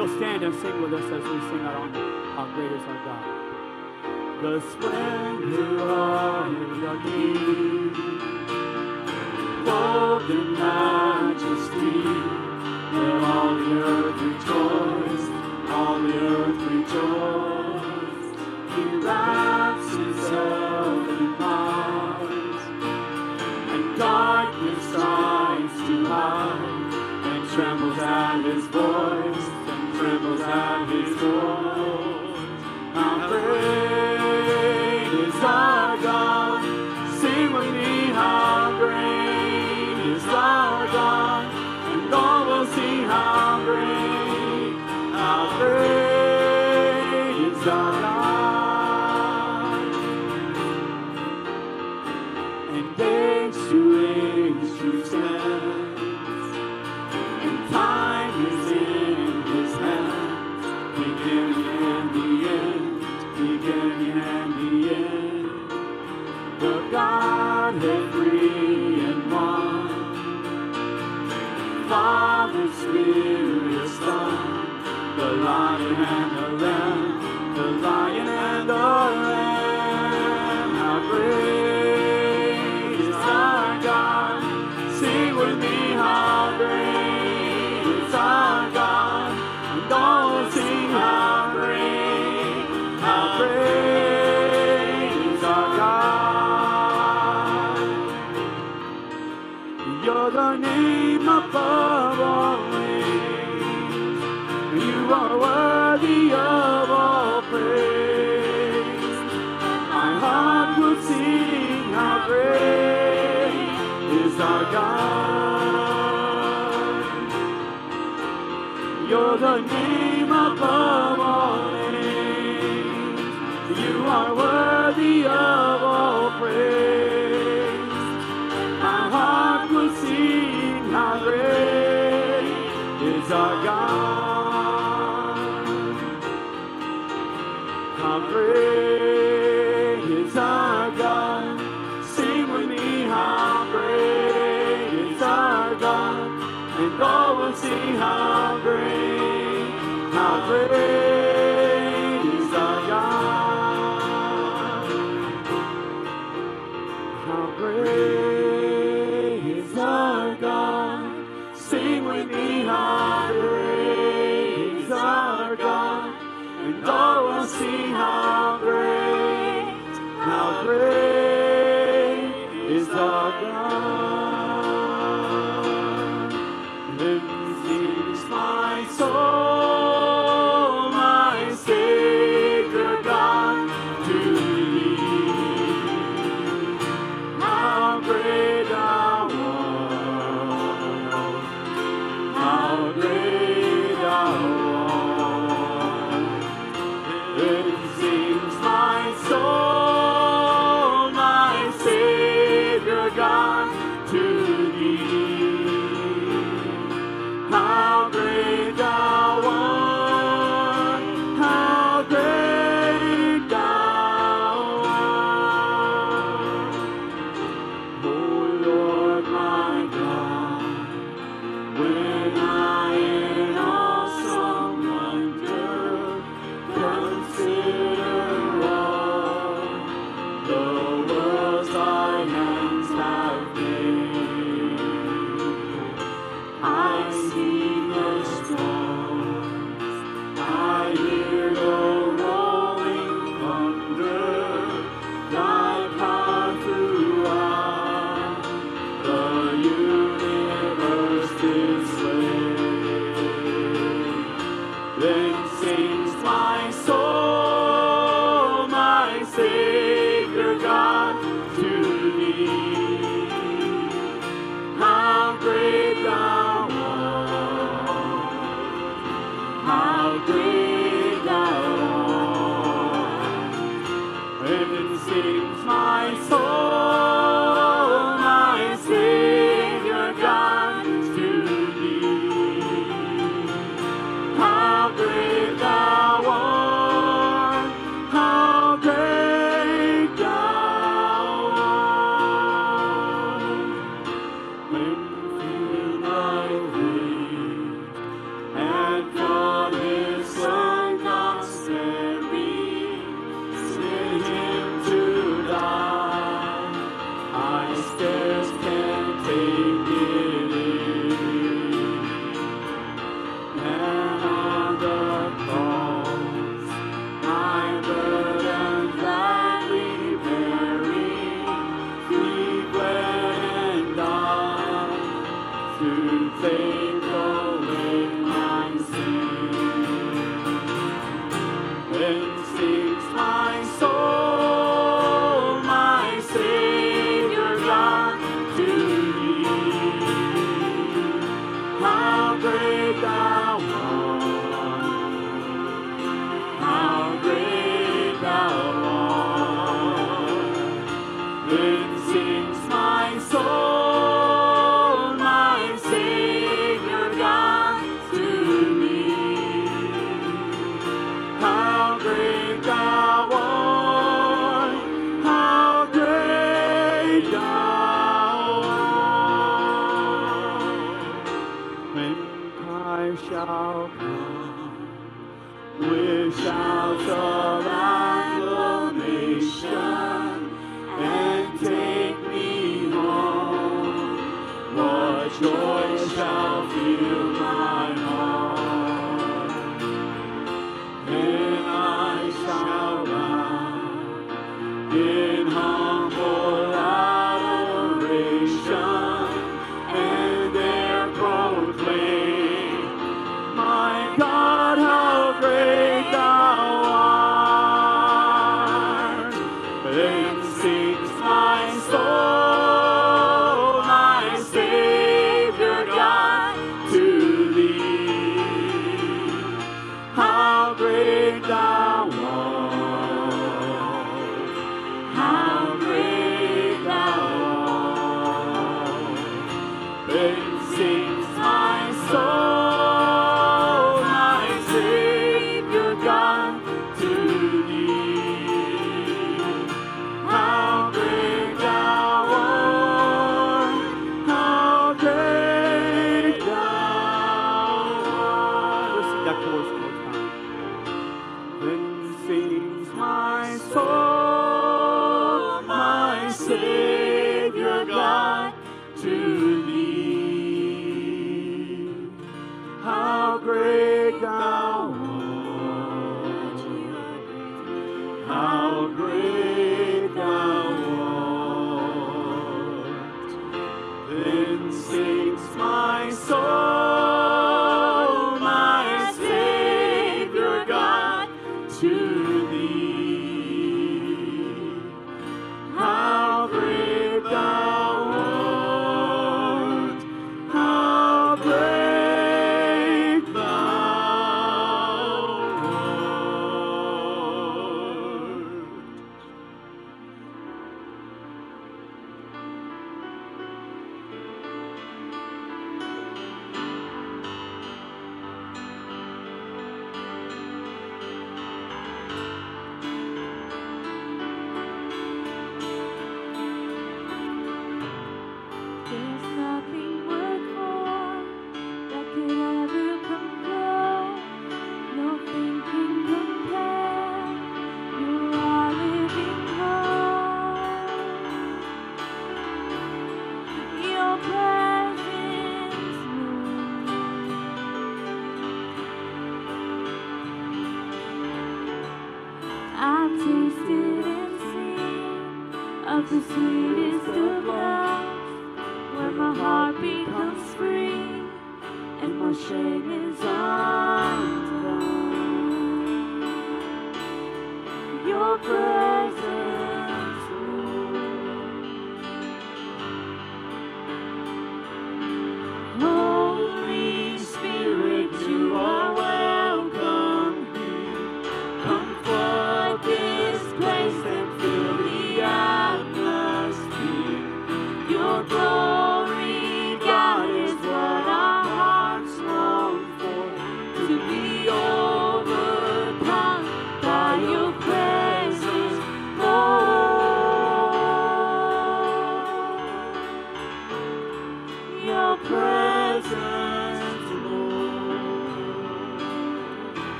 you'll stand and sing with us as we sing our, own, our great is our God. The splendor of your King, bold in majesty, let all the earth rejoice, all the earth rejoice. He wraps his Lord. See how great, how great. To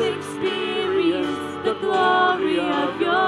experience the glory of your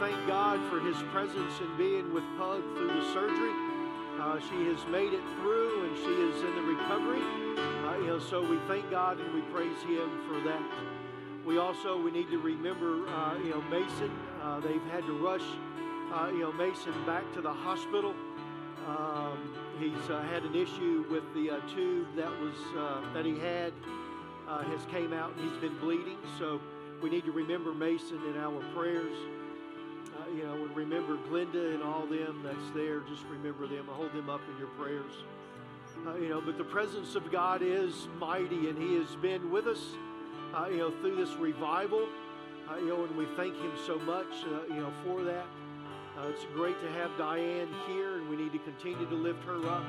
thank God for His presence in being with Pug through the surgery. Uh, she has made it through and she is in the recovery. Uh, you know, so we thank God and we praise Him for that. We also we need to remember, uh, you know, Mason. Uh, they've had to rush, uh, you know, Mason back to the hospital. Um, he's uh, had an issue with the tube that was that he had has came out and he's been bleeding. So we need to remember Mason in our prayers. You know, and remember Glenda and all them that's there. Just remember them. Hold them up in your prayers. Uh, you know, but the presence of God is mighty, and He has been with us. Uh, you know, through this revival. Uh, you know, and we thank Him so much. Uh, you know, for that. Uh, it's great to have Diane here, and we need to continue to lift her up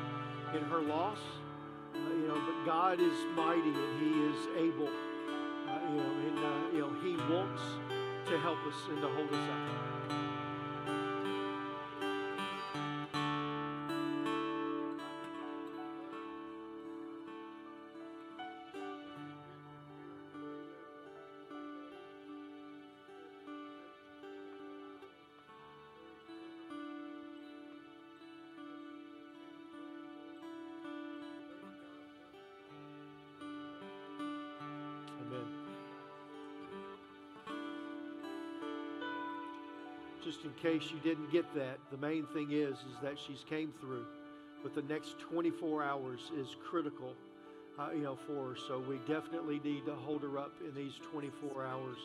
in her loss. Uh, you know, but God is mighty, and He is able. You know, and you know He wants to help us and to hold us up. Just in case you didn't get that, the main thing is is that she's came through, but the next 24 hours is critical, uh, you know, for her. So we definitely need to hold her up in these 24 hours.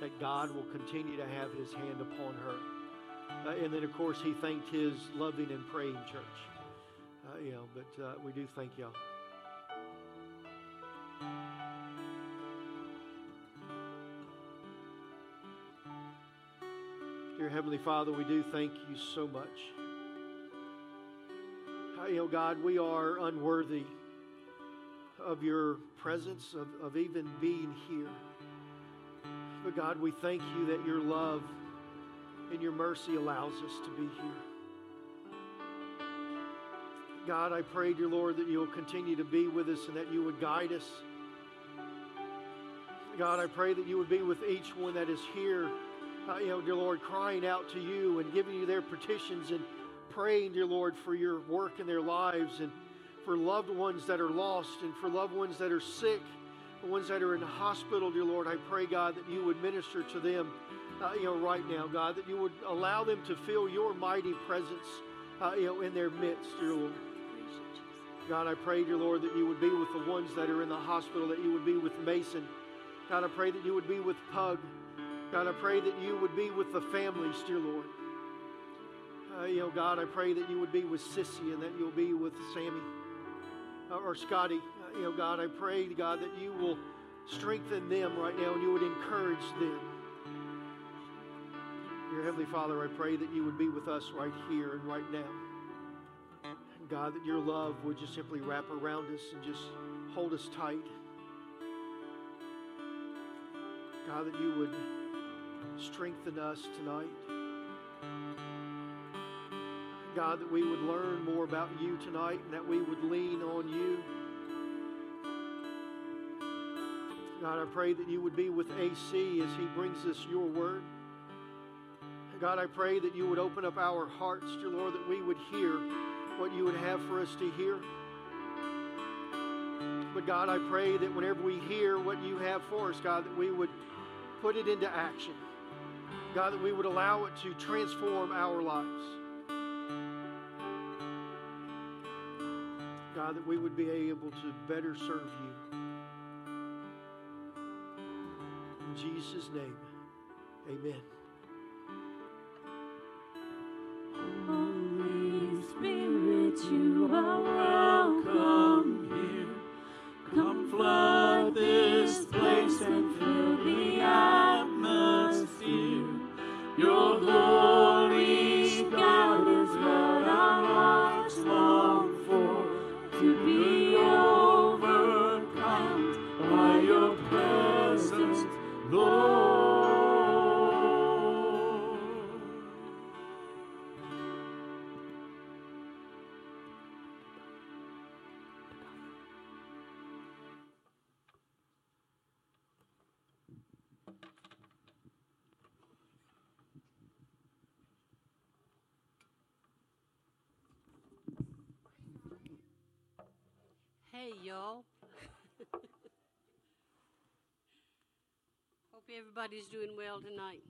That God will continue to have His hand upon her. Uh, and then, of course, He thanked His loving and praying church. Uh, you know, but uh, we do thank y'all. Heavenly Father, we do thank you so much. You know, God, we are unworthy of your presence, of, of even being here. But God, we thank you that your love and your mercy allows us to be here. God, I pray, dear Lord, that you'll continue to be with us and that you would guide us. God, I pray that you would be with each one that is here, uh, you know, dear Lord, crying out to you and giving you their petitions and praying, dear Lord, for your work in their lives and for loved ones that are lost and for loved ones that are sick, the ones that are in the hospital, dear Lord. I pray, God, that you would minister to them, uh, you know, right now, God, that you would allow them to feel your mighty presence, uh, you know, in their midst, dear Lord. God, I pray, dear Lord, that you would be with the ones that are in the hospital, that you would be with Mason. God, I pray that you would be with Pug. God, I pray that you would be with the families, dear Lord. Uh, you know, God, I pray that you would be with Sissy and that you'll be with Sammy uh, or Scotty. Uh, you know, God, I pray, God, that you will strengthen them right now and you would encourage them. Dear Heavenly Father, I pray that you would be with us right here and right now. God, that your love would just simply wrap around us and just hold us tight. God, that you would strengthen us tonight. God, that we would learn more about you tonight and that we would lean on you. God, I pray that you would be with AC as he brings us your word. God, I pray that you would open up our hearts, dear Lord, that we would hear what you would have for us to hear. But God, I pray that whenever we hear what you have for us, God, that we would put it into action. God, that we would allow it to transform our lives. God, that we would be able to better serve you. In Jesus' name, amen. Everybody's doing well tonight.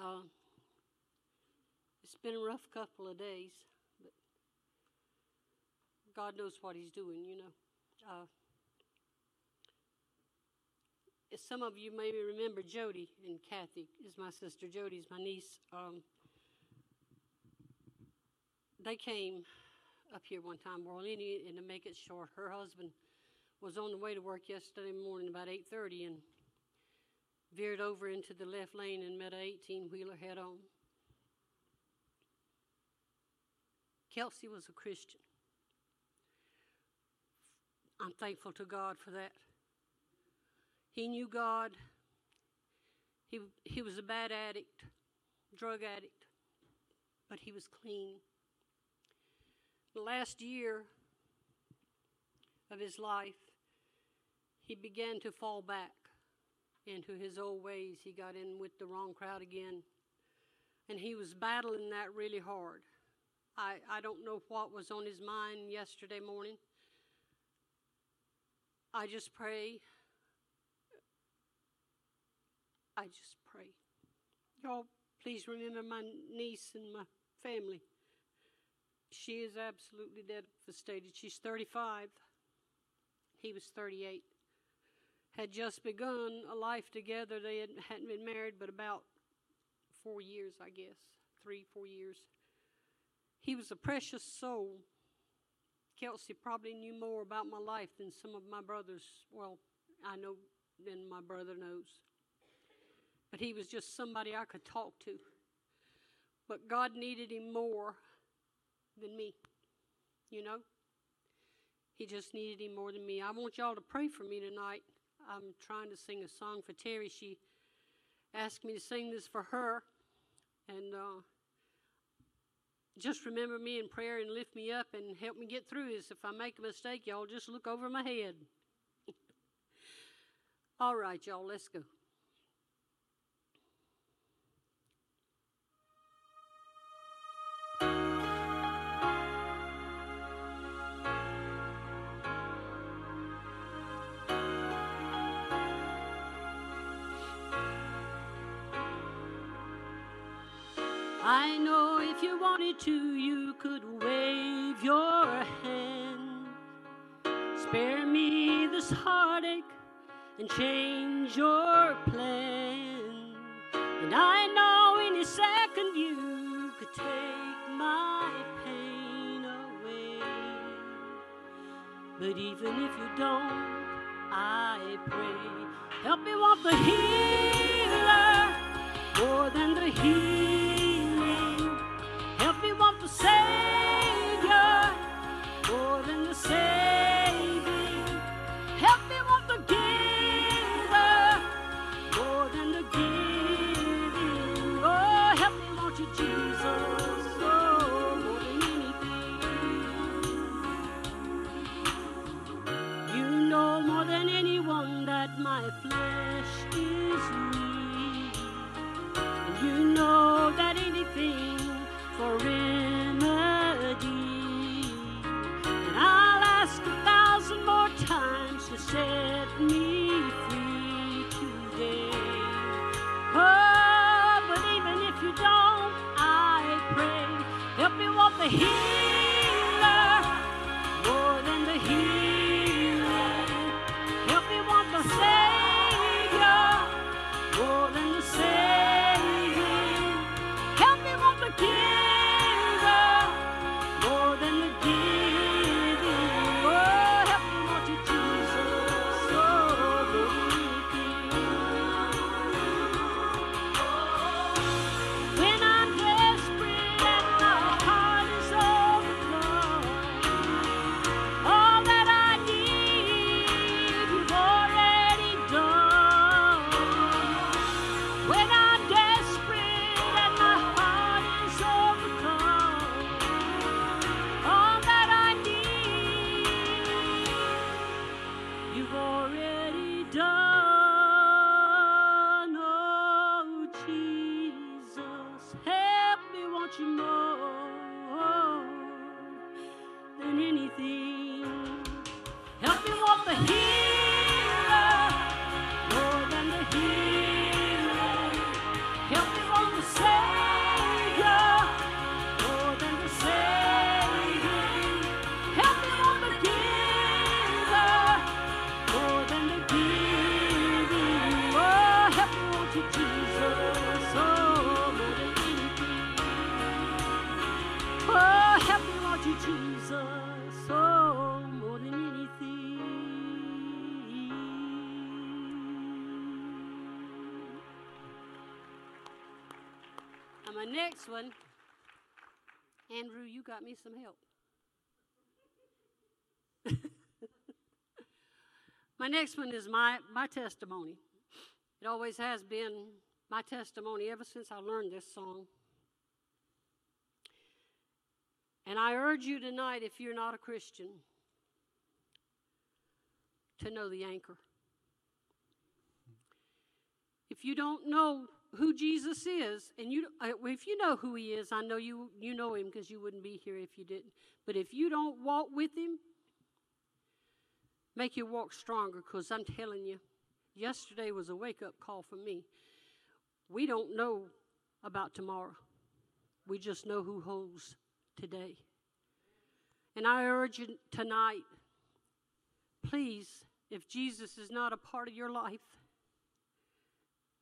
Uh, it's been a rough couple of days, but God knows what He's doing, you know. Uh, some of you maybe remember Jody and Kathy is my sister. Jody's my niece. Um, they came up here one time, any, and to make it short, her husband was on the way to work yesterday morning about 8.30 and veered over into the left lane and met a 18-wheeler head on. Kelsey was a Christian. I'm thankful to God for that. He knew God. He, he was a bad addict, drug addict, but he was clean. The last year of his life, he began to fall back into his old ways. He got in with the wrong crowd again, and he was battling that really hard. I, I don't know what was on his mind yesterday morning. I just pray. I just pray. Y'all, please remember my niece and my family. She is absolutely devastated. She's 35. He was 38. Had just begun a life together. They had, hadn't been married but about four years, I guess. Three, four years. He was a precious soul. Kelsey probably knew more about my life than some of my brothers. Well, I know than my brother knows. But he was just somebody I could talk to. But God needed him more than me. You know? He just needed him more than me. I want y'all to pray for me tonight. I'm trying to sing a song for Terry. She asked me to sing this for her. And uh, just remember me in prayer and lift me up and help me get through this. If I make a mistake, y'all just look over my head. All right, y'all, let's go. To, you could wave your hand. Spare me this heartache and change your plan. And I know any second you could take my pain away. But even if you don't, I pray. Help me want the healer more than the healing. Help my next one, Andrew, you got me some help. my next one is my, my testimony. It always has been my testimony ever since I learned this song. And I urge you tonight, if you're not a Christian, to know the anchor. If you don't know who Jesus is, and you, if you know who He is, I know you you know Him because you wouldn't be here if you didn't. But if you don't walk with Him, make your walk stronger. Because I'm telling you, yesterday was a wake up call for me. We don't know about tomorrow. We just know who holds today. And I urge you tonight, please, if Jesus is not a part of your life,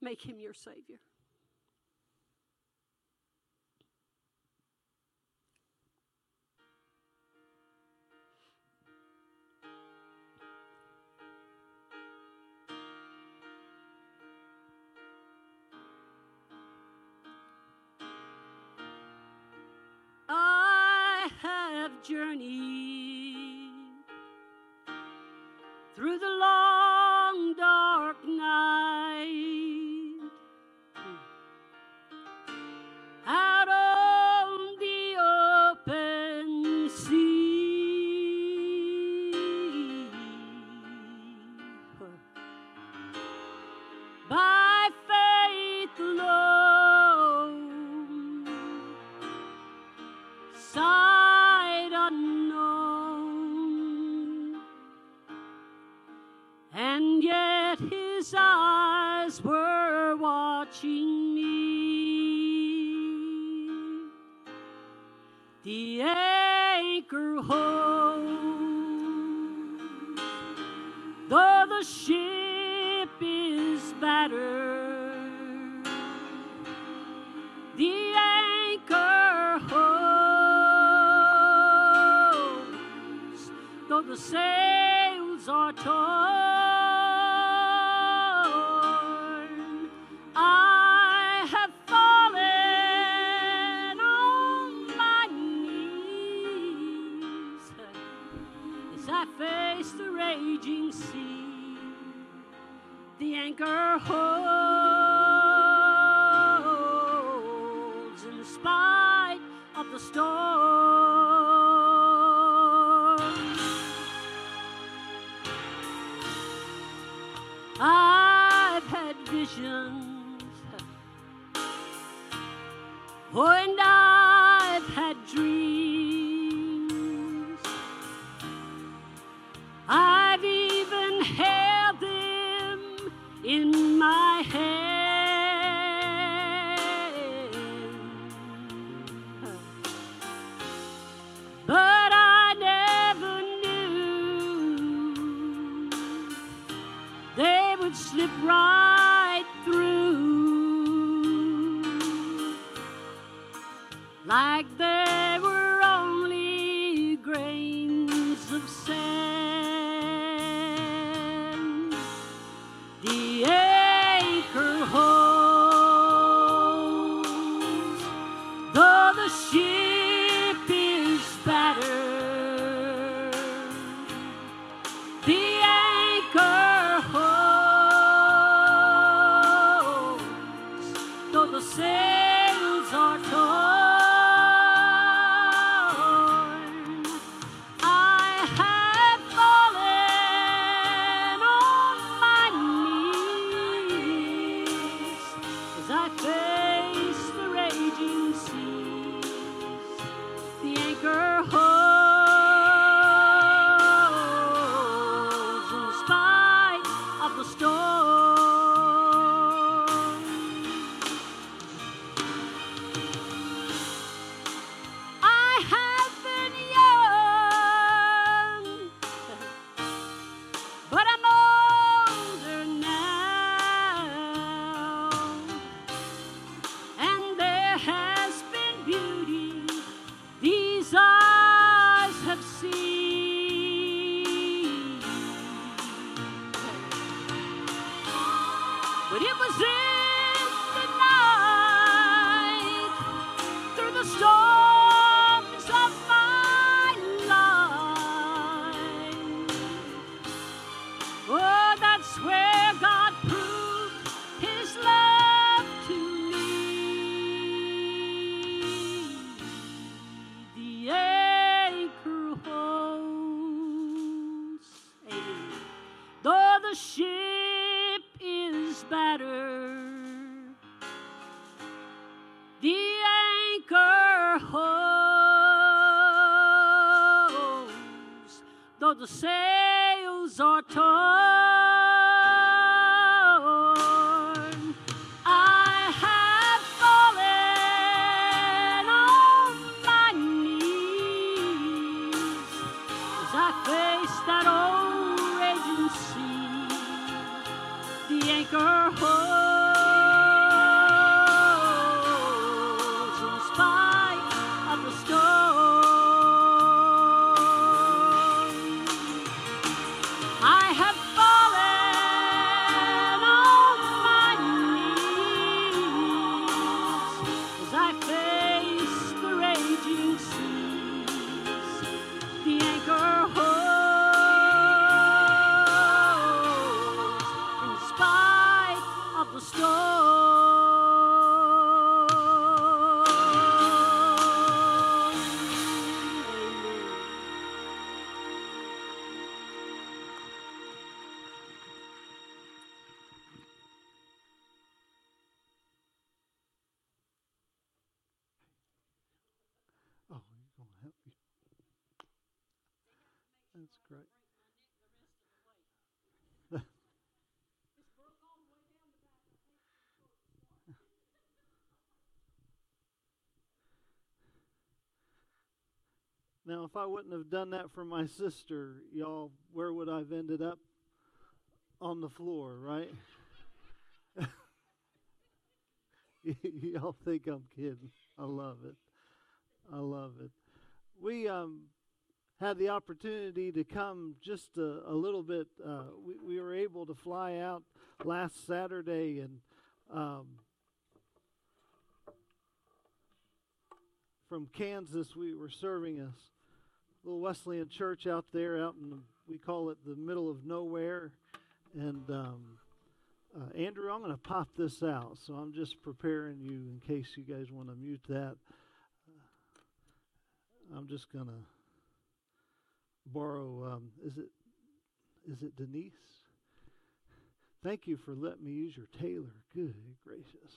make him your Savior. I have journeyed through the long sails are torn. I have fallen on my knees as I face the raging sea. The anchor holds in spite of the storm. and I've had dreams. I've even held them in my head. But I never knew they would slip right. Now, if I wouldn't have done that for my sister, y'all, where would I have ended up? On the floor, right? y'all think I'm kidding. I love it. I love it. We um, had the opportunity to come just a, a little bit. Uh, we, we, were able to fly out last Saturday and um, from Kansas, we were serving us little Wesleyan church out there, out in we call it the middle of nowhere. And um, uh, Andrew, I'm going to pop this out, so I'm just preparing you in case you guys want to mute that. Uh, I'm just going to borrow. Um, is it is it Denise? Thank you for letting me use your Taylor. Good gracious,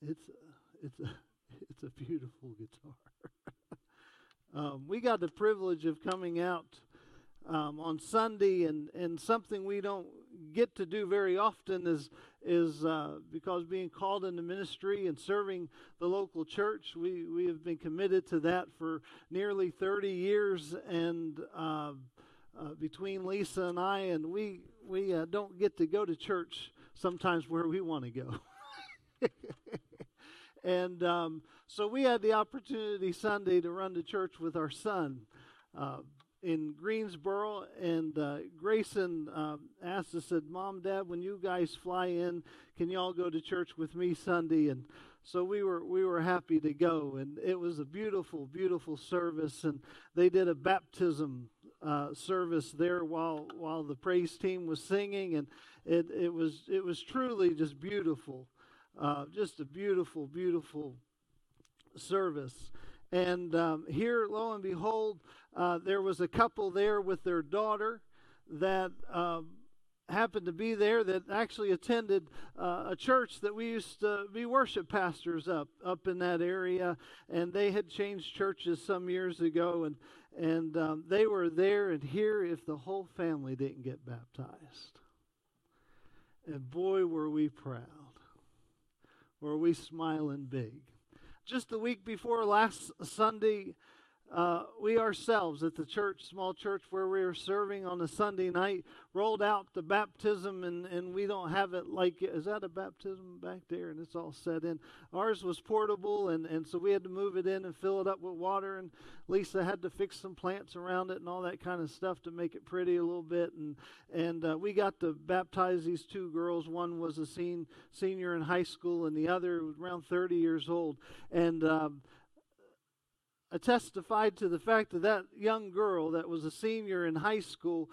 it's a, it's a it's a beautiful guitar um, we got the privilege of coming out um, on Sunday, and, and something we don't get to do very often is is uh, because being called into ministry and serving the local church, we we have been committed to that for nearly 30 years, and uh, uh, between Lisa and I, and we we uh, don't get to go to church sometimes where we want to go. and um, so we had the opportunity Sunday to run to church with our son uh, in Greensboro, and uh, Grayson uh, asked us, said, "Mom, Dad, when you guys fly in, can y'all go to church with me Sunday?" And so we were we were happy to go, and it was a beautiful, beautiful service. And they did a baptism uh, service there while while the praise team was singing, and it it was it was truly just beautiful, uh, just a beautiful, beautiful service. And um, here, lo and behold, uh, there was a couple there with their daughter that um, happened to be there that actually attended uh, a church that we used to be worship pastors up up in that area, and they had changed churches some years ago, and and um, they were there and here if the whole family didn't get baptized. And boy, were we proud. Were we smiling big. Just the week before last Sunday, uh, we ourselves at the church, small church where we were serving on a Sunday night, rolled out the baptism, and, and we don't have it like, is that a baptism back there? And it's all set in. Ours was portable, and, and so we had to move it in and fill it up with water, and Lisa had to fix some plants around it and all that kind of stuff to make it pretty a little bit. And, and uh, we got to baptize these two girls. One was a sen- senior in high school, and the other was around 30 years old. And I testified to the fact that that young girl that was a senior in high school,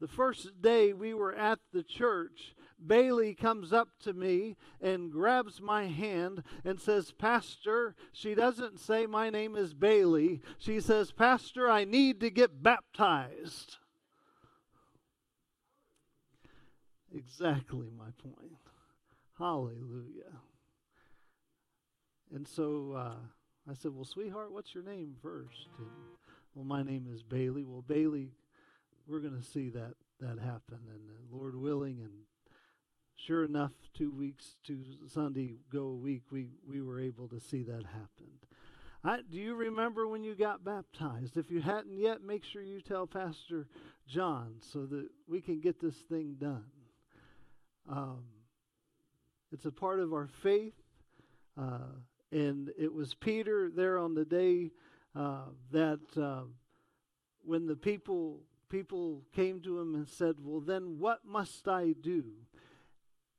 the first day we were at the church, Bailey comes up to me and grabs my hand and says, Pastor, she doesn't say my name is Bailey. She says, Pastor, I need to get baptized. Exactly my point. Hallelujah. And so, uh, I said, Well, sweetheart, what's your name first? And, well, my name is Bailey. Well, Bailey, we're going to see that, that happen. And uh, Lord willing, and sure enough, two weeks to Sunday go a week, we, we were able to see that happen. I, do you remember when you got baptized? If you hadn't yet, make sure you tell Pastor John so that we can get this thing done. Um, it's a part of our faith. Uh, and it was Peter there on the day uh, that uh, when the people people came to him and said, "Well, then what must I do?"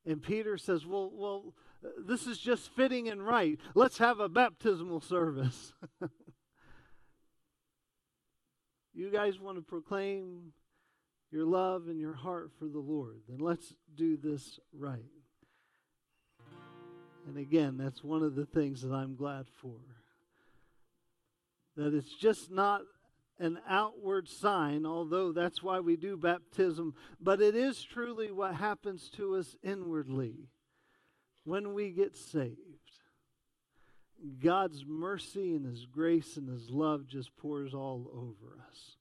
And Peter says, "Well, well, this is just fitting and right. Let's have a baptismal service." you guys want to proclaim your love and your heart for the Lord, then let's do this right. And again, that's one of the things that I'm glad for. That it's just not an outward sign, although that's why we do baptism, but it is truly what happens to us inwardly when we get saved. God's mercy and His grace and His love just pours all over us.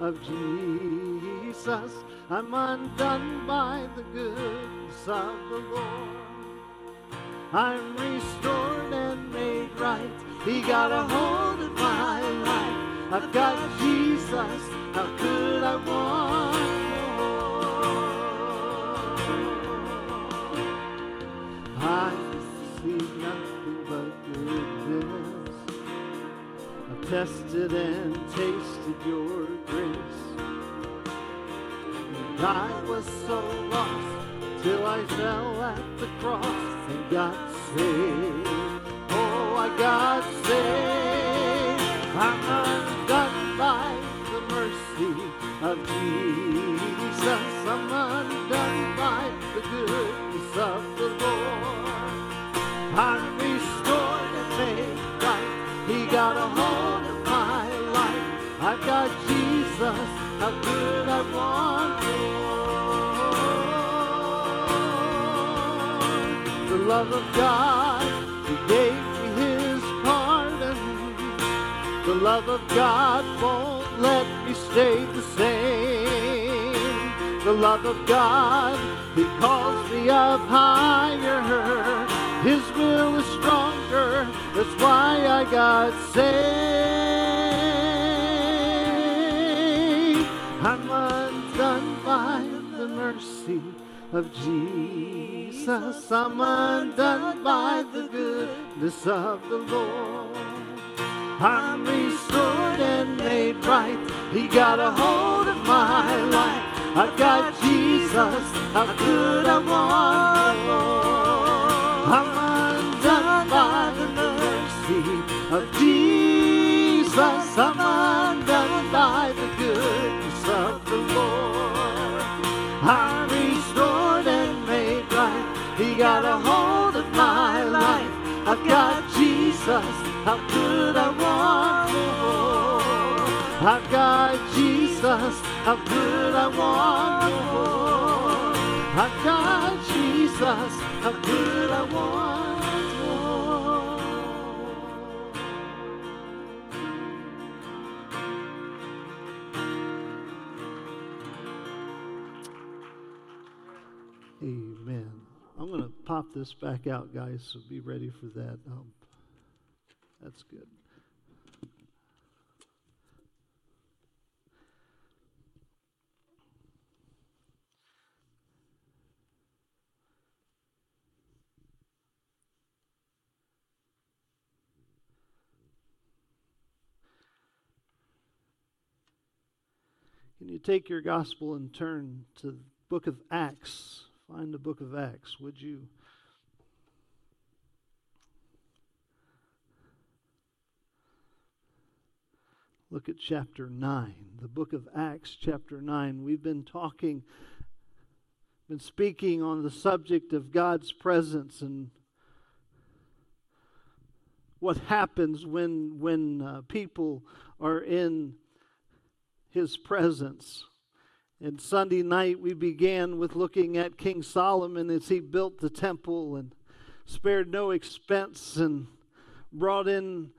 Of Jesus. I'm undone by the goodness of the Lord. I'm restored and made right. He got a hold of my life. I've got Jesus. How could I want? I see nothing but goodness. I've tested and tasted your grace. And I was so lost till I fell at the cross and got saved. Oh, I got saved. I'm undone by the mercy of Jesus. I'm undone by the goodness of the Lord. I'm restored and made right. He got a hold of my life. I've got Jesus. How could I want more? The love of God, He gave me His pardon. The love of God won't let me stay the same. The love of God, He calls me up higher. His will is stronger. That's why I got saved. Of Jesus. I'm undone by the goodness of the Lord. I'm restored and made right. He got a hold of my life. I've got Jesus. How could I want more? I'm undone by the mercy of Jesus. I'm got Jesus. How could I want more? I've got Jesus. How could I want more? I've got Jesus. How could I want I'm going to pop this back out, guys, so be ready for that. Um, that's good. Can you take your gospel and turn to the book of Acts? Find the book of Acts, would you? Look at chapter 9, the book of Acts, chapter 9. We've been talking, been speaking on the subject of God's presence and what happens when, when uh, people are in His presence. And Sunday night, we began with looking at King Solomon as he built the temple and spared no expense and brought in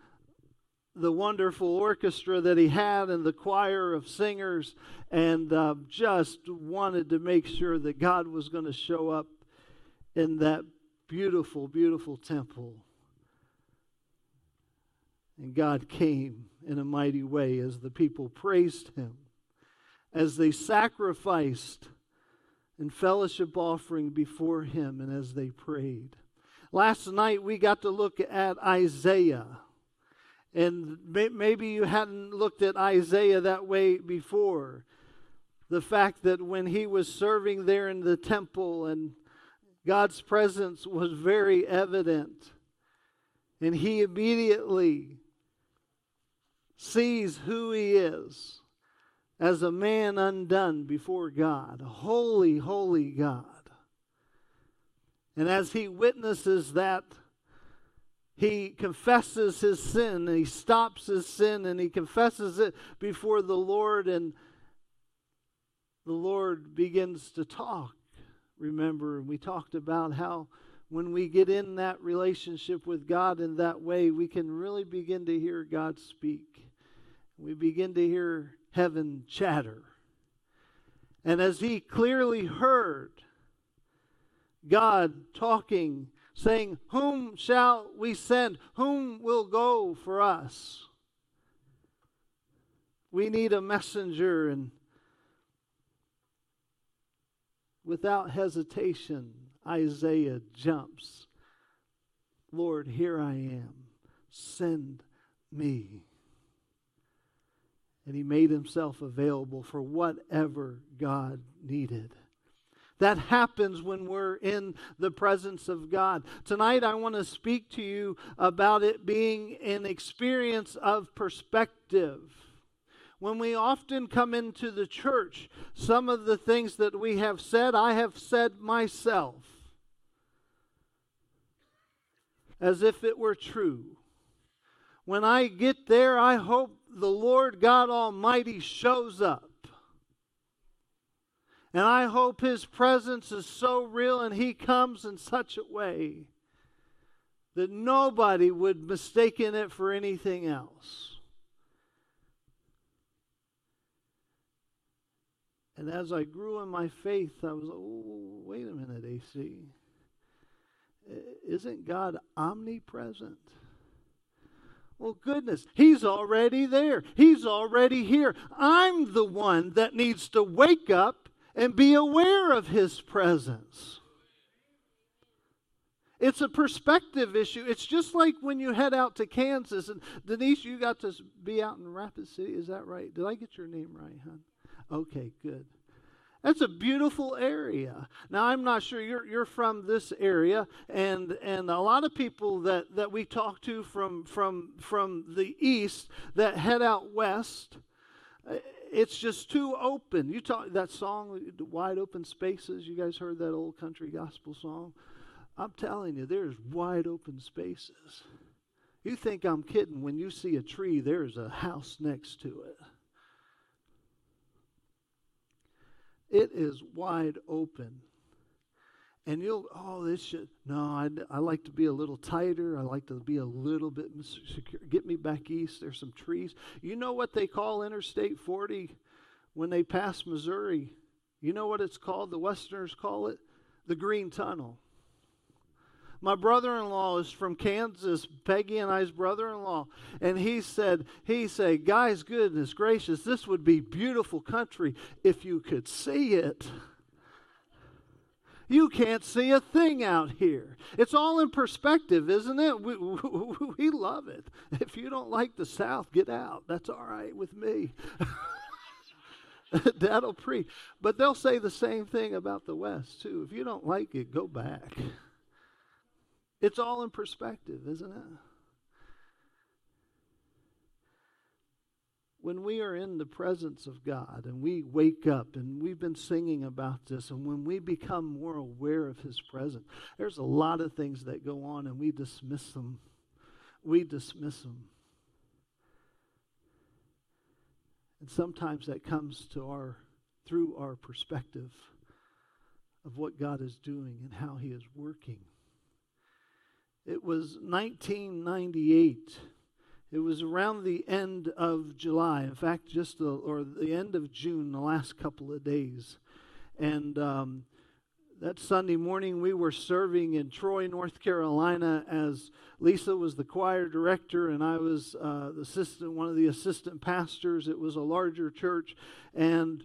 the wonderful orchestra that he had and the choir of singers and uh, just wanted to make sure that God was going to show up in that beautiful, beautiful temple. And God came in a mighty way as the people praised him as they sacrificed and fellowship offering before him and as they prayed. Last night we got to look at Isaiah. And maybe you hadn't looked at Isaiah that way before. The fact that when he was serving there in the temple and God's presence was very evident, and he immediately sees who he is as a man undone before God, a holy, holy God. And as he witnesses that, he confesses his sin, and he stops his sin, and he confesses it before the Lord, and the Lord begins to talk. Remember, we talked about how when we get in that relationship with God in that way, we can really begin to hear God speak. We begin to hear heaven chatter. And as he clearly heard God talking, saying, Whom shall we send? Whom will go for us? We need a messenger, and without hesitation, Isaiah jumps. Lord, here I am. Send me. And he made himself available for whatever God needed. That happens when we're in the presence of God. Tonight, I want to speak to you about it being an experience of perspective. When we often come into the church, some of the things that we have said, I have said myself as if it were true. When I get there, I hope the Lord God Almighty shows up. And I hope His presence is so real and He comes in such a way that nobody would mistake in it for anything else. And as I grew in my faith, I was, oh, wait a minute, AC. Isn't God omnipresent? Well, goodness, He's already there. He's already here. I'm the one that needs to wake up and be aware of His presence. It's a perspective issue. It's just like when you head out to Kansas. And Denise, you got to be out in Rapid City. Is that right? Did I get your name right, hon? Okay, good. That's a beautiful area. Now I'm not sure you're you're from this area, and and a lot of people that that we talk to from from from the east that head out west, uh, it's just too open. You talk that song, "Wide Open Spaces." You guys heard that old country gospel song? I'm telling you, there's wide open spaces. You think I'm kidding when you see a tree, there's a house next to it. It is wide open. And you'll, oh, this should, no, I, I like to be a little tighter. I like to be a little bit secure. Get me back east. There's some trees. You know what they call Interstate 40 when they pass Missouri? You know what it's called? The Westerners call it the Green Tunnel. My brother in law is from Kansas, Peggy and I's brother in law. And he said, he said, guys, goodness gracious, this would be beautiful country if you could see it. You can't see a thing out here. It's all in perspective, isn't it? We, we, we love it. If you don't like the South, get out. That's all right with me. That'll preach. But they'll say the same thing about the West, too. If you don't like it, go back. It's all in perspective, isn't it? When we are in the presence of God and we wake up, and we've been singing about this, and when we become more aware of His presence, there's a lot of things that go on and we dismiss them. We dismiss them. And sometimes that comes to our through our perspective of what God is doing and how He is working. It was 1998. It was around the end of July. In fact, just the, or the end of June, the last couple of days. And um, that Sunday morning, we were serving in Troy, North Carolina, as Lisa was the choir director, and I was uh, the assistant, one of the assistant pastors. It was a larger church, and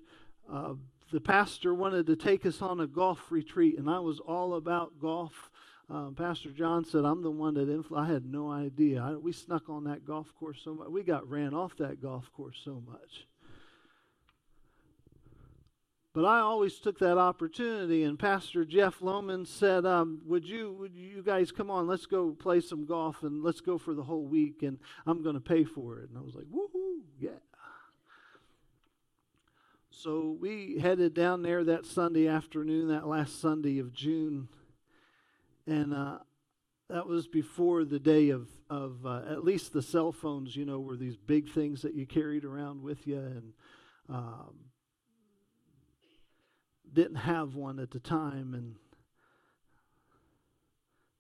uh, the pastor wanted to take us on a golf retreat, and I was all about golf um, Pastor John said, I'm the one that influ-. I had no idea. I, we snuck on that golf course so much. We got ran off that golf course so much. But I always took that opportunity, and Pastor Jeff Lohman said, um, would, you, would you guys come on? Let's go play some golf, and let's go for the whole week, and I'm going to pay for it. And I was like, woohoo, yeah. So we headed down there that Sunday afternoon, that last Sunday of June and uh, that was before the day of of uh, at least the cell phones. You know, were these big things that you carried around with you, and um, didn't have one at the time, and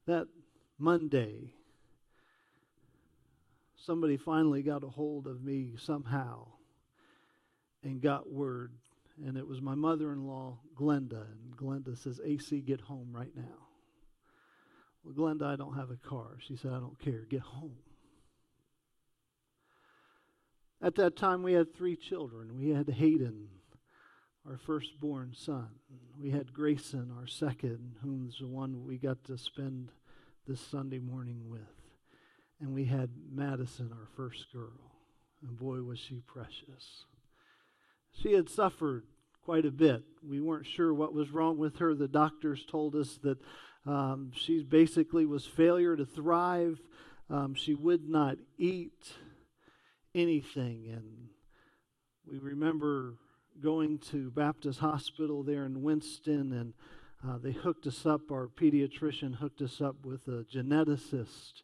That Monday, somebody finally got a hold of me somehow and got word. And it was my mother in law, Glenda. And Glenda says, AC, get home right now. Well, Glenda, I don't have a car. She said, I don't care. Get home. At that time, we had three children. We had Hayden, our firstborn son. We had Grayson, our second, whom's the one we got to spend this Sunday morning with. And we had Madison, our first girl. And boy, was she precious. She had suffered quite a bit. We weren't sure what was wrong with her. The doctors told us that um, she basically was failure to thrive. Um, she would not eat anything. And we remember going to Baptist Hospital there in Winston, and uh, they hooked us up. Our pediatrician hooked us up with a geneticist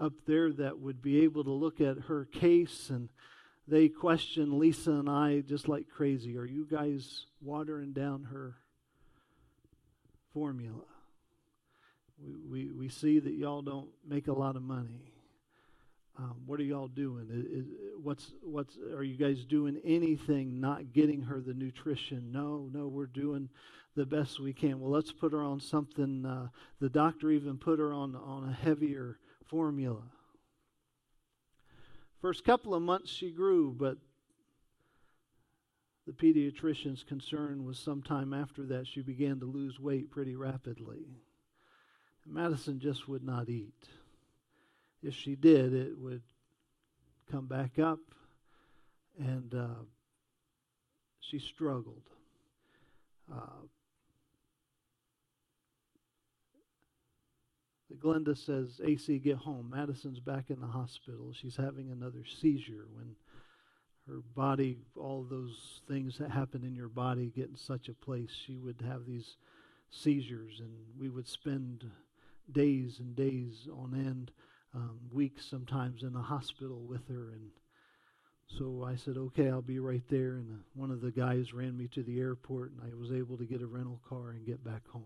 up there that would be able to look at her case and they questioned Lisa and I just like crazy. Are you guys watering down her formula? We, we, see that y'all don't make a lot of money. Um, what are y'all doing? Is, what's what's are you guys doing anything not getting her the nutrition? No, no, we're doing the best we can. Well, let's put her on something. Uh, the doctor even put her on on a heavier formula. First couple of months she grew, but the pediatrician's concern was sometime after that she began to lose weight pretty rapidly. Madison just would not eat. If she did, it would come back up, and uh, she struggled. Uh, Glenda says, AC, get home. Madison's back in the hospital. She's having another seizure when her body, all those things that happen in your body get in such a place, she would have these seizures, and we would spend days and days on end, um, weeks sometimes in the hospital with her. And so I said, okay, I'll be right there. And one of the guys ran me to the airport, and I was able to get a rental car and get back home.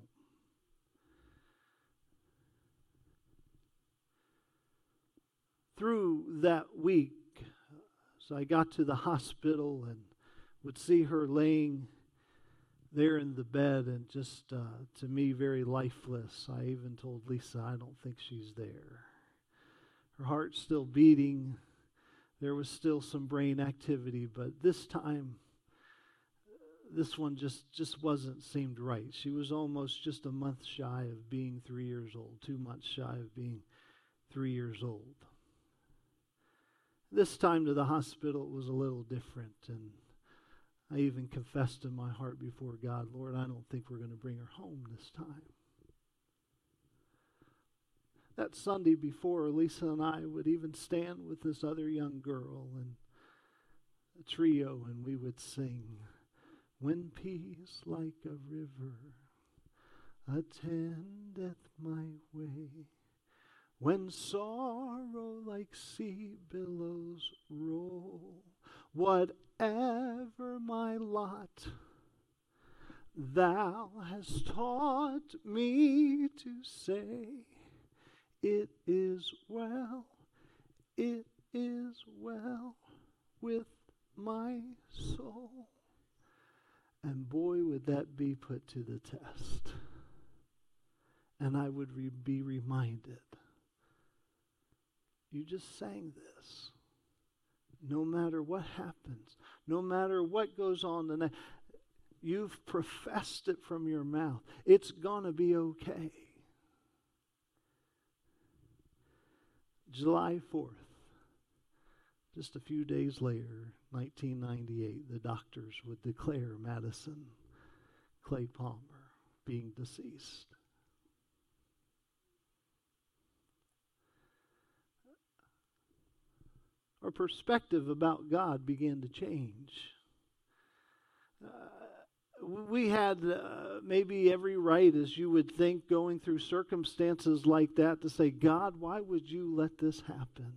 through that week, so I got to the hospital and would see her laying there in the bed and just uh, to me very lifeless. I even told Lisa, I don't think she's there. Her heart's still beating. There was still some brain activity, but this time, this one just just wasn't seemed right. She was almost just a month shy of being three years old, two months shy of being three years old. This time to the hospital it was a little different, and I even confessed in my heart before God, Lord, I don't think we're going to bring her home this time. That Sunday before, Lisa and I would even stand with this other young girl and a trio, and we would sing, When peace like a river attendeth my way when sorrow like sea billows roll, whatever my lot, thou hast taught me to say, It is well, it is well with my soul. And boy, would that be put to the test. And I would re- be reminded you just sang this. No matter what happens, no matter what goes on the you've professed it from your mouth. It's going to be okay. July 4th, just a few days later, 1998, the doctors would declare Madison Clay Palmer being deceased. Our perspective about God began to change. Uh, we had uh, maybe every right, as you would think, going through circumstances like that to say, God, why would you let this happen?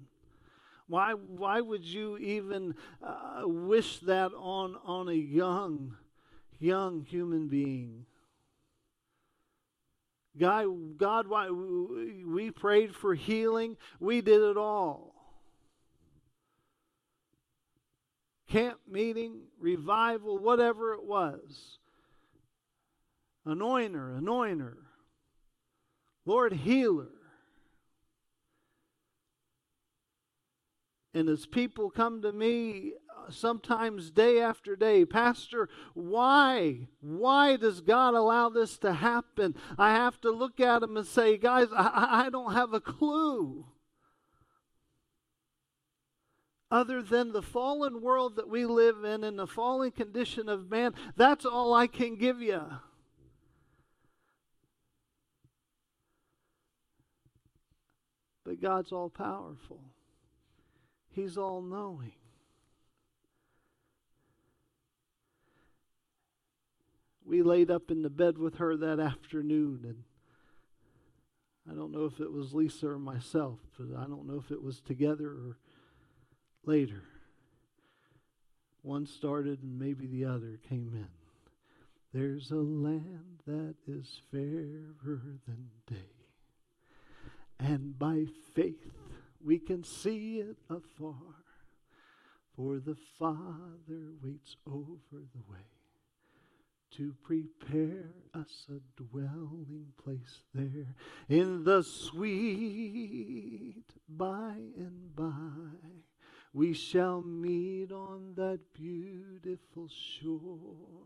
Why, why would you even uh, wish that on, on a young, young human being? Guy, God, why we prayed for healing. We did it all. Camp meeting, revival, whatever it was. Anointer, anointer. Lord, healer. And as people come to me, uh, sometimes day after day, Pastor, why? Why does God allow this to happen? I have to look at them and say, guys, I, I don't have a clue. Other than the fallen world that we live in and the fallen condition of man, that's all I can give you. But God's all powerful. He's all knowing. We laid up in the bed with her that afternoon, and I don't know if it was Lisa or myself, but I don't know if it was together or later. One started, and maybe the other came in. There's a land that is fairer than day, and by faith we can see it afar. For the Father waits over the way to prepare us a dwelling place there in the sweet by and by. We shall meet on that beautiful shore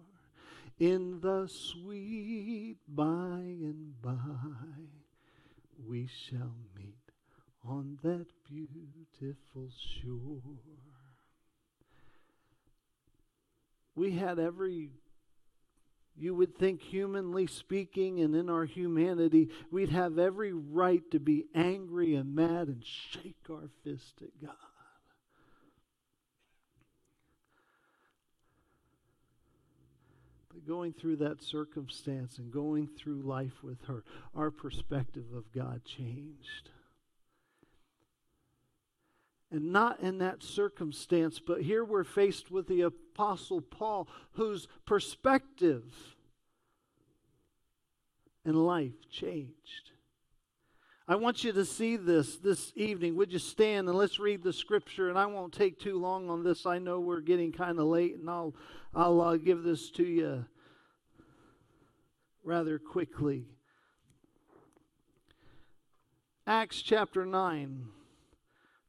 in the sweet by and by. We shall meet on that beautiful shore. We had every, you would think, humanly speaking, and in our humanity, we'd have every right to be angry and mad and shake our fist at God. Going through that circumstance and going through life with her, our perspective of God changed and not in that circumstance. But here we're faced with the Apostle Paul, whose perspective and life changed. I want you to see this this evening. Would you stand and let's read the scripture? And I won't take too long on this. I know we're getting kind of late, and I'll I'll uh, give this to you rather quickly. Acts chapter nine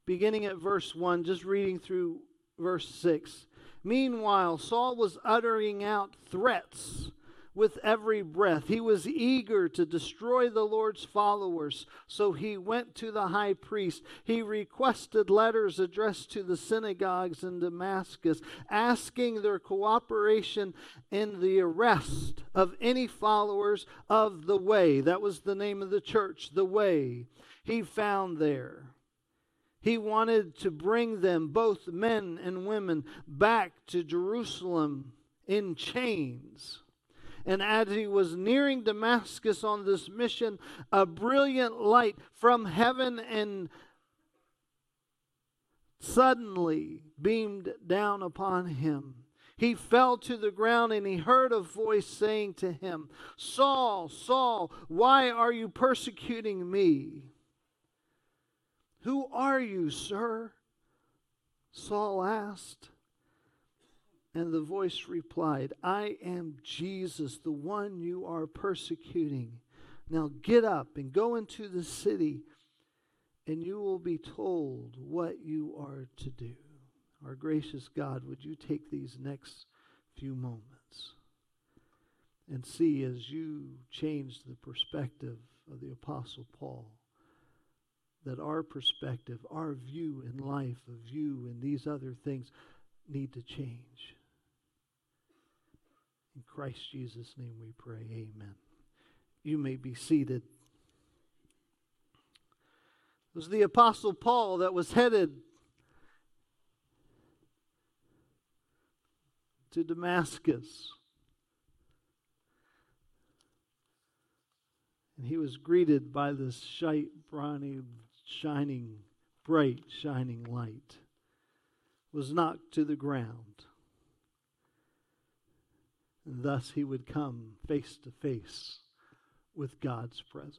beginning at verse 1, just reading through verse 6. Meanwhile, Saul was uttering out threats with every breath. He was eager to destroy the Lord's followers, so he went to the high priest. He requested letters addressed to the synagogues in Damascus, asking their cooperation in the arrest of any followers of the way. That was the name of the church, the way. He found there. He wanted to bring them, both men and women, back to Jerusalem in chains. And as he was nearing Damascus on this mission, a brilliant light from heaven and suddenly beamed down upon him. He fell to the ground and he heard a voice saying to him, Saul, Saul, why are you persecuting me? Who are you, sir? Saul asked. And the voice replied, I am Jesus, the one you are persecuting. Now get up and go into the city, and you will be told what you are to do. Our gracious God, would you take these next few moments and see as you change the perspective of the Apostle Paul? that our perspective, our view in life, of view in these other things need to change. In Christ Jesus' name we pray. Amen. You may be seated. It was the Apostle Paul that was headed to Damascus. And he was greeted by this shite, brawny shining, bright, shining light was knocked to the ground. Thus he would come face to face with God's presence.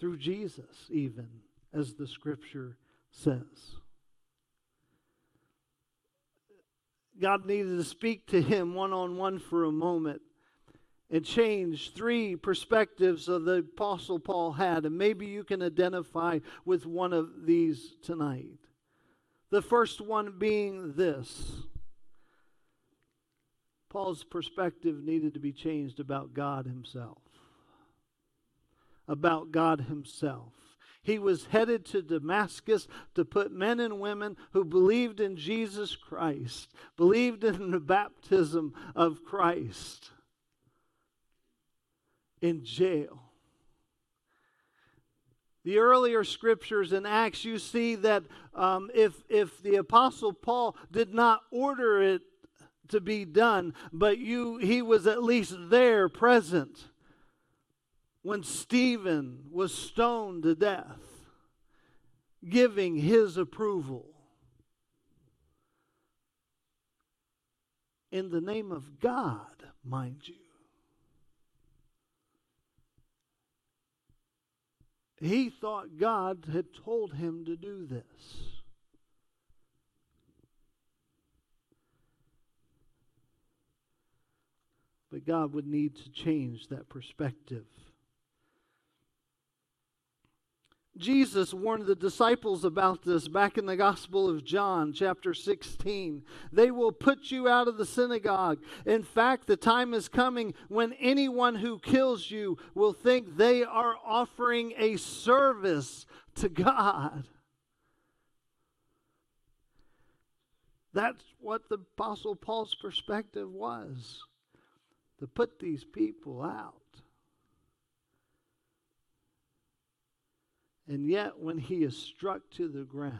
Through Jesus, even, as the scripture says. God needed to speak to him one on one for a moment and change three perspectives of the Apostle Paul had. And maybe you can identify with one of these tonight. The first one being this Paul's perspective needed to be changed about God Himself. About God Himself. He was headed to Damascus to put men and women who believed in Jesus Christ, believed in the baptism of Christ, in jail. The earlier scriptures in Acts, you see that um, if, if the Apostle Paul did not order it to be done, but you, he was at least there present when Stephen was stoned to death, giving his approval. In the name of God, mind you. He thought God had told him to do this. But God would need to change that perspective. Jesus warned the disciples about this back in the Gospel of John, chapter 16. They will put you out of the synagogue. In fact, the time is coming when anyone who kills you will think they are offering a service to God. That's what the Apostle Paul's perspective was to put these people out. And yet, when he is struck to the ground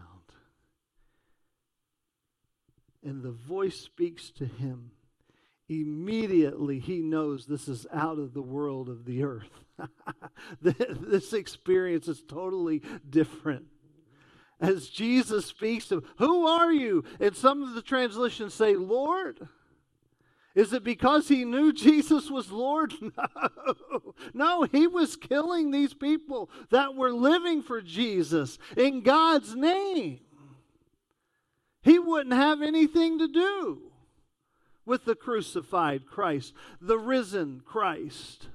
and the voice speaks to him, immediately he knows this is out of the world of the earth. this experience is totally different. As Jesus speaks to him, Who are you? And some of the translations say, Lord. Is it because he knew Jesus was Lord? No. No, he was killing these people that were living for Jesus in God's name. He wouldn't have anything to do with the crucified Christ, the risen Christ.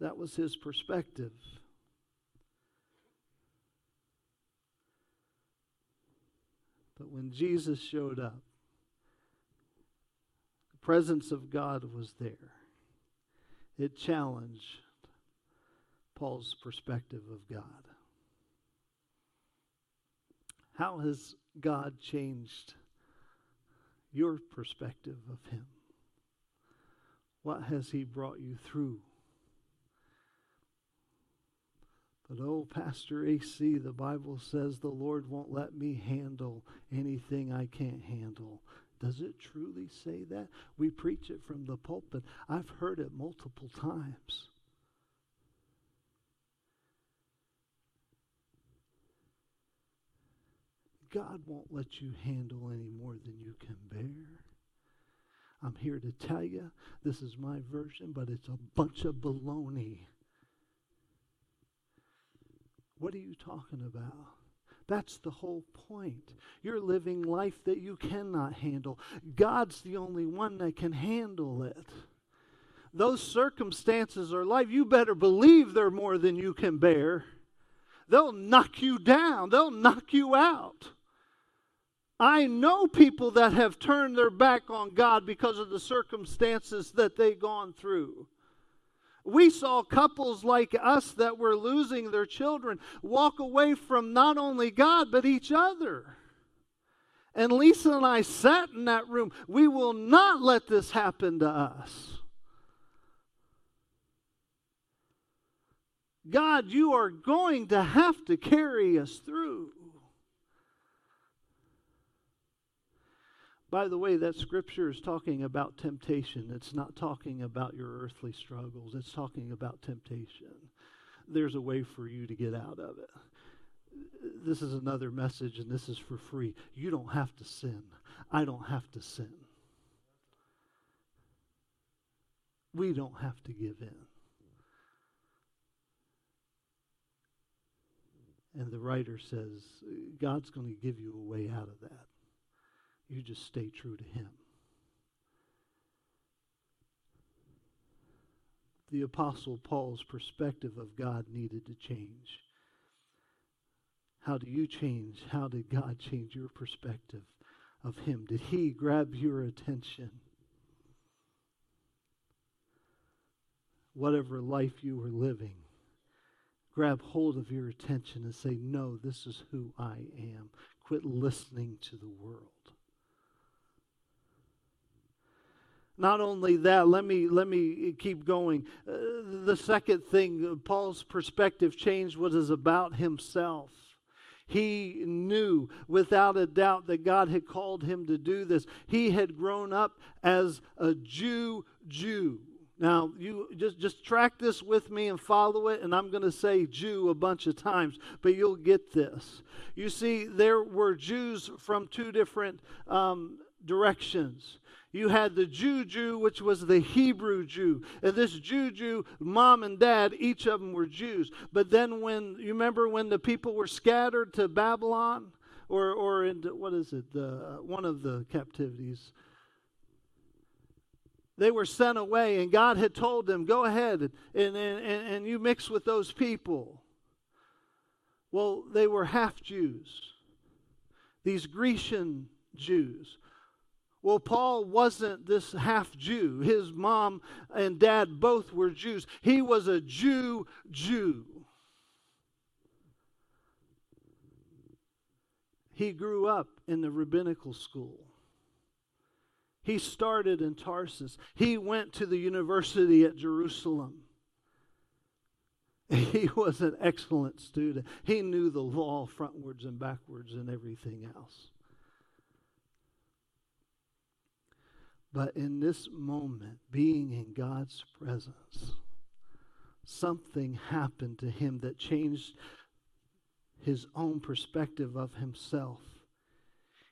That was his perspective. But when Jesus showed up, the presence of God was there. It challenged Paul's perspective of God. How has God changed your perspective of Him? What has He brought you through? But oh, Pastor AC, the Bible says the Lord won't let me handle anything I can't handle. Does it truly say that? We preach it from the pulpit. I've heard it multiple times. God won't let you handle any more than you can bear. I'm here to tell you, this is my version, but it's a bunch of baloney. What are you talking about? That's the whole point. You're living life that you cannot handle. God's the only one that can handle it. Those circumstances are life. You better believe they're more than you can bear. They'll knock you down, they'll knock you out. I know people that have turned their back on God because of the circumstances that they've gone through. We saw couples like us that were losing their children walk away from not only God, but each other. And Lisa and I sat in that room. We will not let this happen to us. God, you are going to have to carry us through. By the way, that scripture is talking about temptation. It's not talking about your earthly struggles, it's talking about temptation. There's a way for you to get out of it. This is another message, and this is for free. You don't have to sin. I don't have to sin. We don't have to give in. And the writer says, God's going to give you a way out of that. You just stay true to Him. The Apostle Paul's perspective of God needed to change. How do you change? How did God change your perspective of Him? Did He grab your attention? Whatever life you were living, grab hold of your attention and say, No, this is who I am. Quit listening to the world. Not only that, let me let me keep going. Uh, the second thing, Paul's perspective changed was about himself. He knew without a doubt that God had called him to do this. He had grown up as a Jew Jew. Now, you just, just track this with me and follow it, and I'm going to say Jew a bunch of times, but you'll get this. You see, there were Jews from two different um, directions. You had the Jew Jew, which was the Hebrew Jew. And this Jew Jew, mom and dad, each of them were Jews. But then when, you remember when the people were scattered to Babylon? Or, or into, what is it? The, one of the captivities. They were sent away, and God had told them, go ahead and, and, and, and you mix with those people. Well, they were half Jews, these Grecian Jews. Well, Paul wasn't this half Jew. His mom and dad both were Jews. He was a Jew Jew. He grew up in the rabbinical school. He started in Tarsus. He went to the university at Jerusalem. He was an excellent student. He knew the law frontwards and backwards and everything else. But in this moment, being in God's presence, something happened to him that changed his own perspective of himself.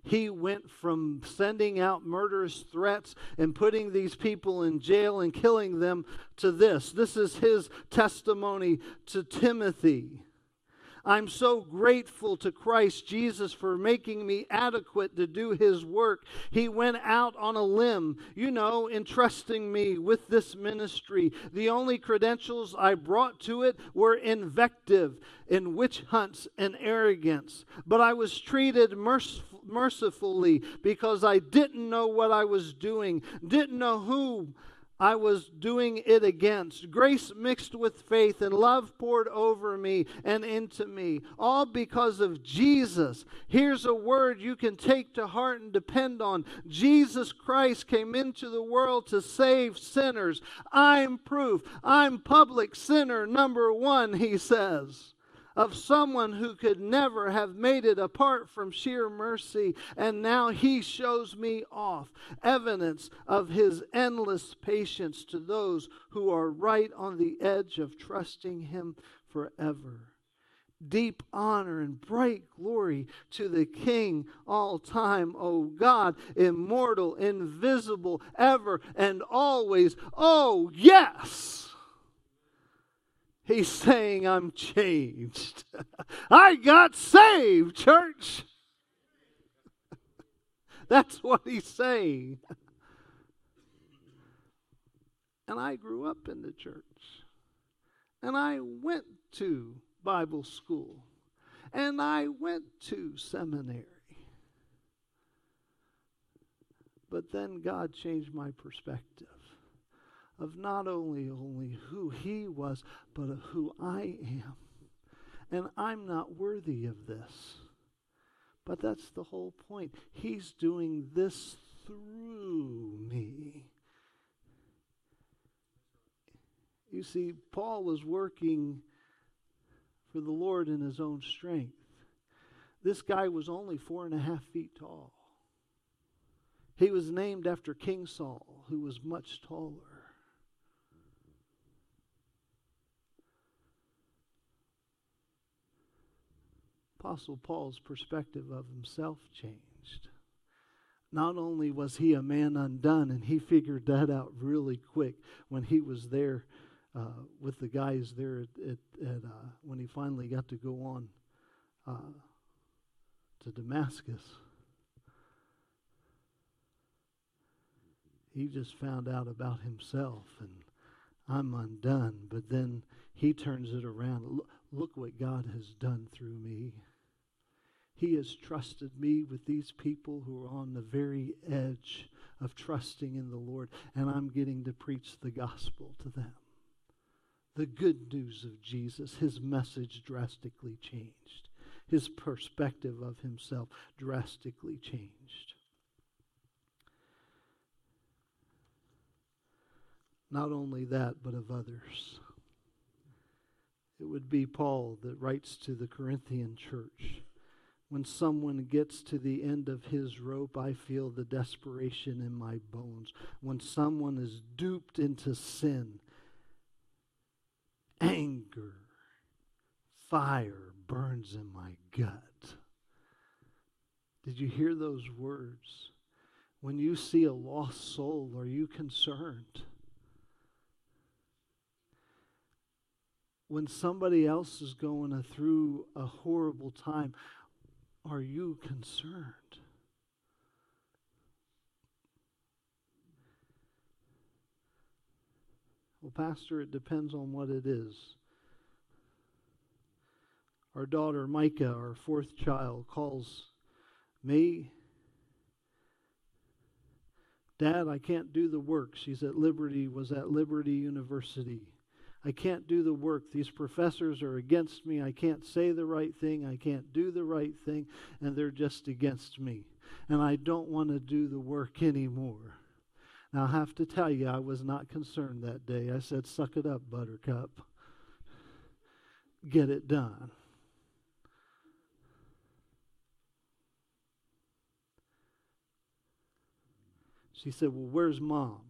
He went from sending out murderous threats and putting these people in jail and killing them to this. This is his testimony to Timothy. I'm so grateful to Christ Jesus for making me adequate to do his work. He went out on a limb, you know, entrusting me with this ministry. The only credentials I brought to it were invective and witch hunts and arrogance. But I was treated mercifully because I didn't know what I was doing, didn't know who I was doing it against. Grace mixed with faith and love poured over me and into me, all because of Jesus. Here's a word you can take to heart and depend on. Jesus Christ came into the world to save sinners. I'm proof. I'm public sinner number one, he says of someone who could never have made it apart from sheer mercy, and now he shows me off. Evidence of his endless patience to those who are right on the edge of trusting him forever. Deep honor and bright glory to the King all time, O God, immortal, invisible, ever and always. Oh, yes! He's saying, I'm changed. I got saved, church. That's what he's saying. And I grew up in the church. And I went to Bible school. And I went to seminary. But then God changed my perspective of not only only who he was, but of who I am. And I'm not worthy of this. But that's the whole point. He's doing this through me. You see, Paul was working for the Lord in his own strength. This guy was only four and a half feet tall. He was named after King Saul, who was much taller. Apostle Paul's perspective of himself changed. not only was he a man undone, and he figured that out really quick when he was there uh, with the guys there at, at, at uh, when he finally got to go on uh, to Damascus. He just found out about himself and I'm undone. But then he turns it around. Look, look what God has done through me. He has trusted me with these people who are on the very edge of trusting in the Lord, and I'm getting to preach the gospel to them. The good news of Jesus, his message drastically changed. His perspective of himself drastically changed. Not only that, but of others. It would be Paul that writes to the Corinthian church when someone gets to the end of his rope, I feel the desperation in my bones. When someone is duped into sin, anger, fire burns in my gut. Did you hear those words? When you see a lost soul, are you concerned? When somebody else is going through a horrible time, are you concerned? Well, Pastor, it depends on what it is. Our daughter Micah, our fourth child, calls me. Dad, I can't do the work. She's at Liberty, was at Liberty University. I can't do the work. These professors are against me. I can't say the right thing. I can't do the right thing. And they're just against me. And I don't want to do the work anymore. Now, I have to tell you, I was not concerned that day. I said, Suck it up, Buttercup. Get it done. She said, Well, where's mom?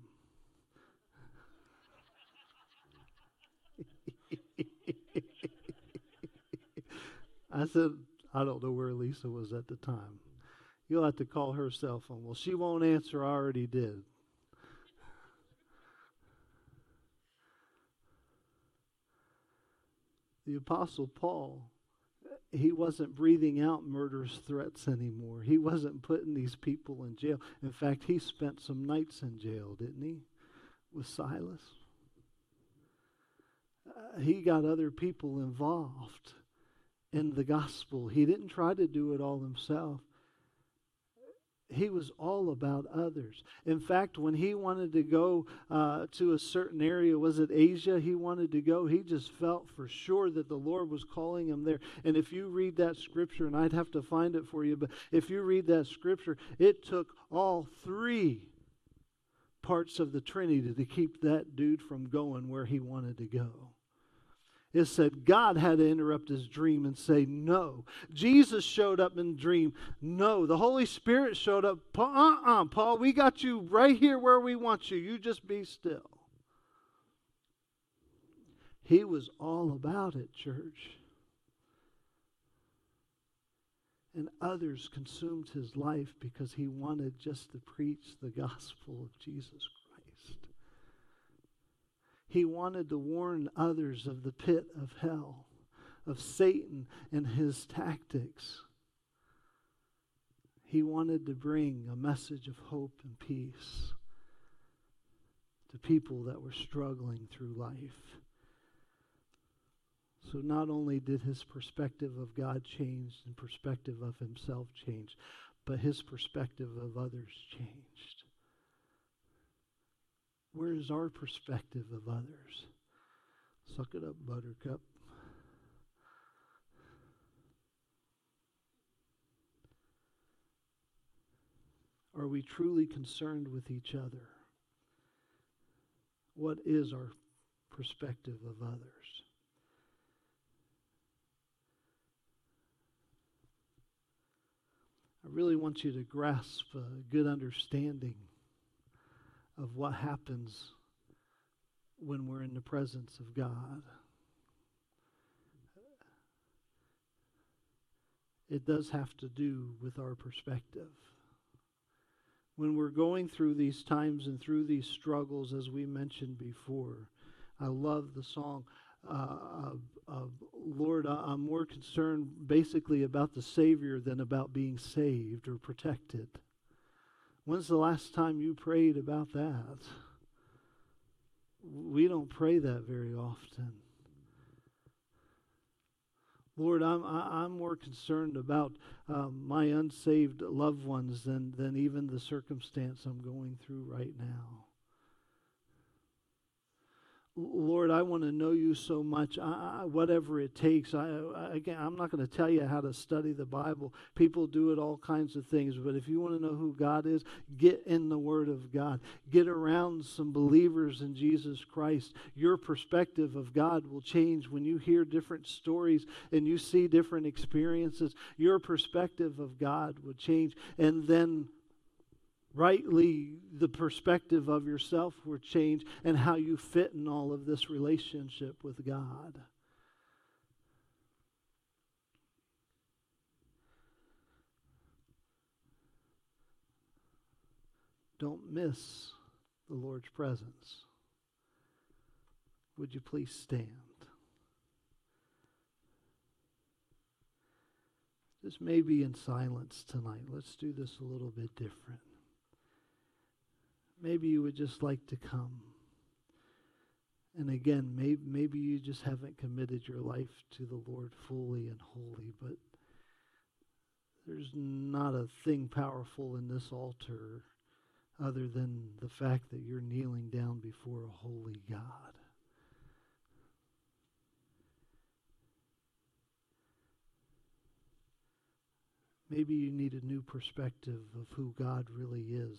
I said, I don't know where Lisa was at the time. You'll have to call her cell phone. Well, she won't answer. I already did. The Apostle Paul, he wasn't breathing out murderous threats anymore. He wasn't putting these people in jail. In fact, he spent some nights in jail, didn't he? With Silas. Uh, he got other people involved in the gospel. He didn't try to do it all himself. He was all about others. In fact, when he wanted to go uh, to a certain area, was it Asia he wanted to go? He just felt for sure that the Lord was calling him there. And if you read that scripture, and I'd have to find it for you, but if you read that scripture, it took all three parts of the Trinity to keep that dude from going where he wanted to go. It said God had to interrupt his dream and say no. Jesus showed up in dream. No. The Holy Spirit showed up. Uh-uh, Paul, we got you right here where we want you. You just be still. He was all about it, church. And others consumed his life because he wanted just to preach the gospel of Jesus Christ. He wanted to warn others of the pit of hell, of Satan and his tactics. He wanted to bring a message of hope and peace to people that were struggling through life. So not only did his perspective of God change and perspective of himself change, but his perspective of others changed. Where is our perspective of others? Suck it up, buttercup. Are we truly concerned with each other? What is our perspective of others? I really want you to grasp a good understanding of what happens when we're in the presence of God. It does have to do with our perspective. when we're going through these times and through these struggles, as we mentioned before. I love the song. Uh, of, of, Lord, I'm more concerned basically about the Savior than about being saved or protected. When's the last time you prayed about that? We don't pray that very often. Lord, I'm, I'm more concerned about um, my unsaved loved ones than, than even the circumstance I'm going through right now. Lord, I want to know you so much, I, I, whatever it takes. I, I, again, I'm not going to tell you how to study the Bible. People do it all kinds of things. But if you want to know who God is, get in the Word of God. Get around some believers in Jesus Christ. Your perspective of God will change when you hear different stories and you see different experiences. Your perspective of God will change. And then rightly the perspective of yourself will change and how you fit in all of this relationship with God. Don't miss the Lord's presence. Would you please stand? This may be in silence tonight. Let's do this a little bit different maybe you would just like to come. And again, maybe, maybe you just haven't committed your life to the Lord fully and wholly, but there's not a thing powerful in this altar other than the fact that you're kneeling down before a holy God. Maybe you need a new perspective of who God really is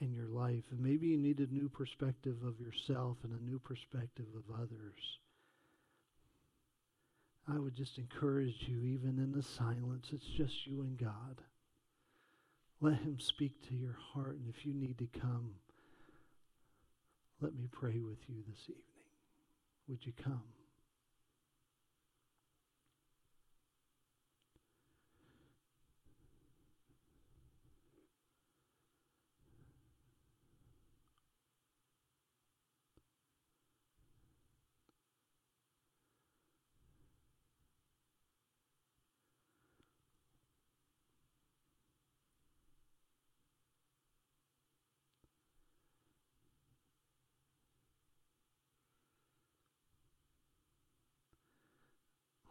in your life. And maybe you need a new perspective of yourself and a new perspective of others. I would just encourage you, even in the silence, it's just you and God. Let Him speak to your heart. And if you need to come, let me pray with you this evening. Would you come?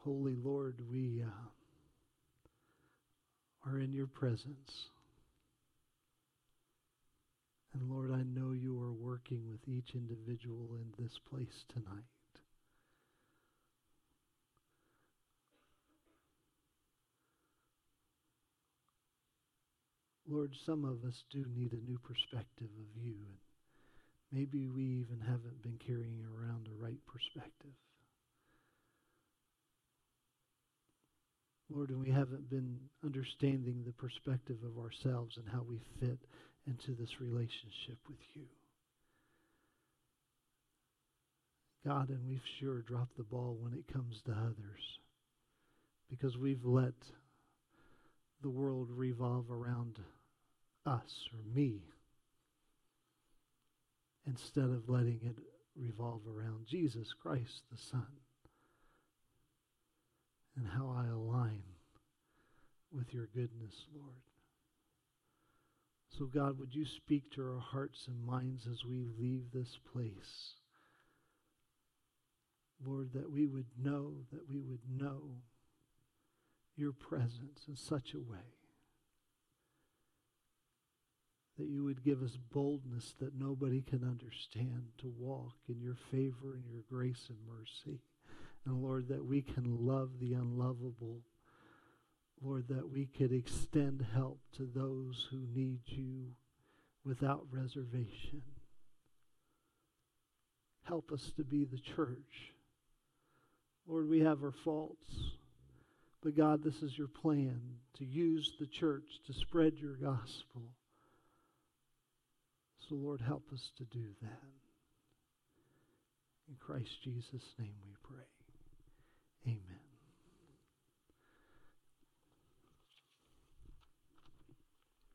Holy Lord, we uh, are in your presence. And Lord, I know you are working with each individual in this place tonight. Lord, some of us do need a new perspective of you, and maybe we even haven't been carrying around the right perspective. Lord, and we haven't been understanding the perspective of ourselves and how we fit into this relationship with you. God, and we've sure dropped the ball when it comes to others because we've let the world revolve around us or me instead of letting it revolve around Jesus Christ, the Son and how I align with your goodness, Lord. So, God, would you speak to our hearts and minds as we leave this place? Lord, that we would know, that we would know your presence in such a way that you would give us boldness that nobody can understand to walk in your favor and your grace and mercy. And Lord, that we can love the unlovable. Lord, that we could extend help to those who need you without reservation. Help us to be the church. Lord, we have our faults. But God, this is your plan to use the church to spread your gospel. So, Lord, help us to do that. In Christ Jesus' name we pray. Amen.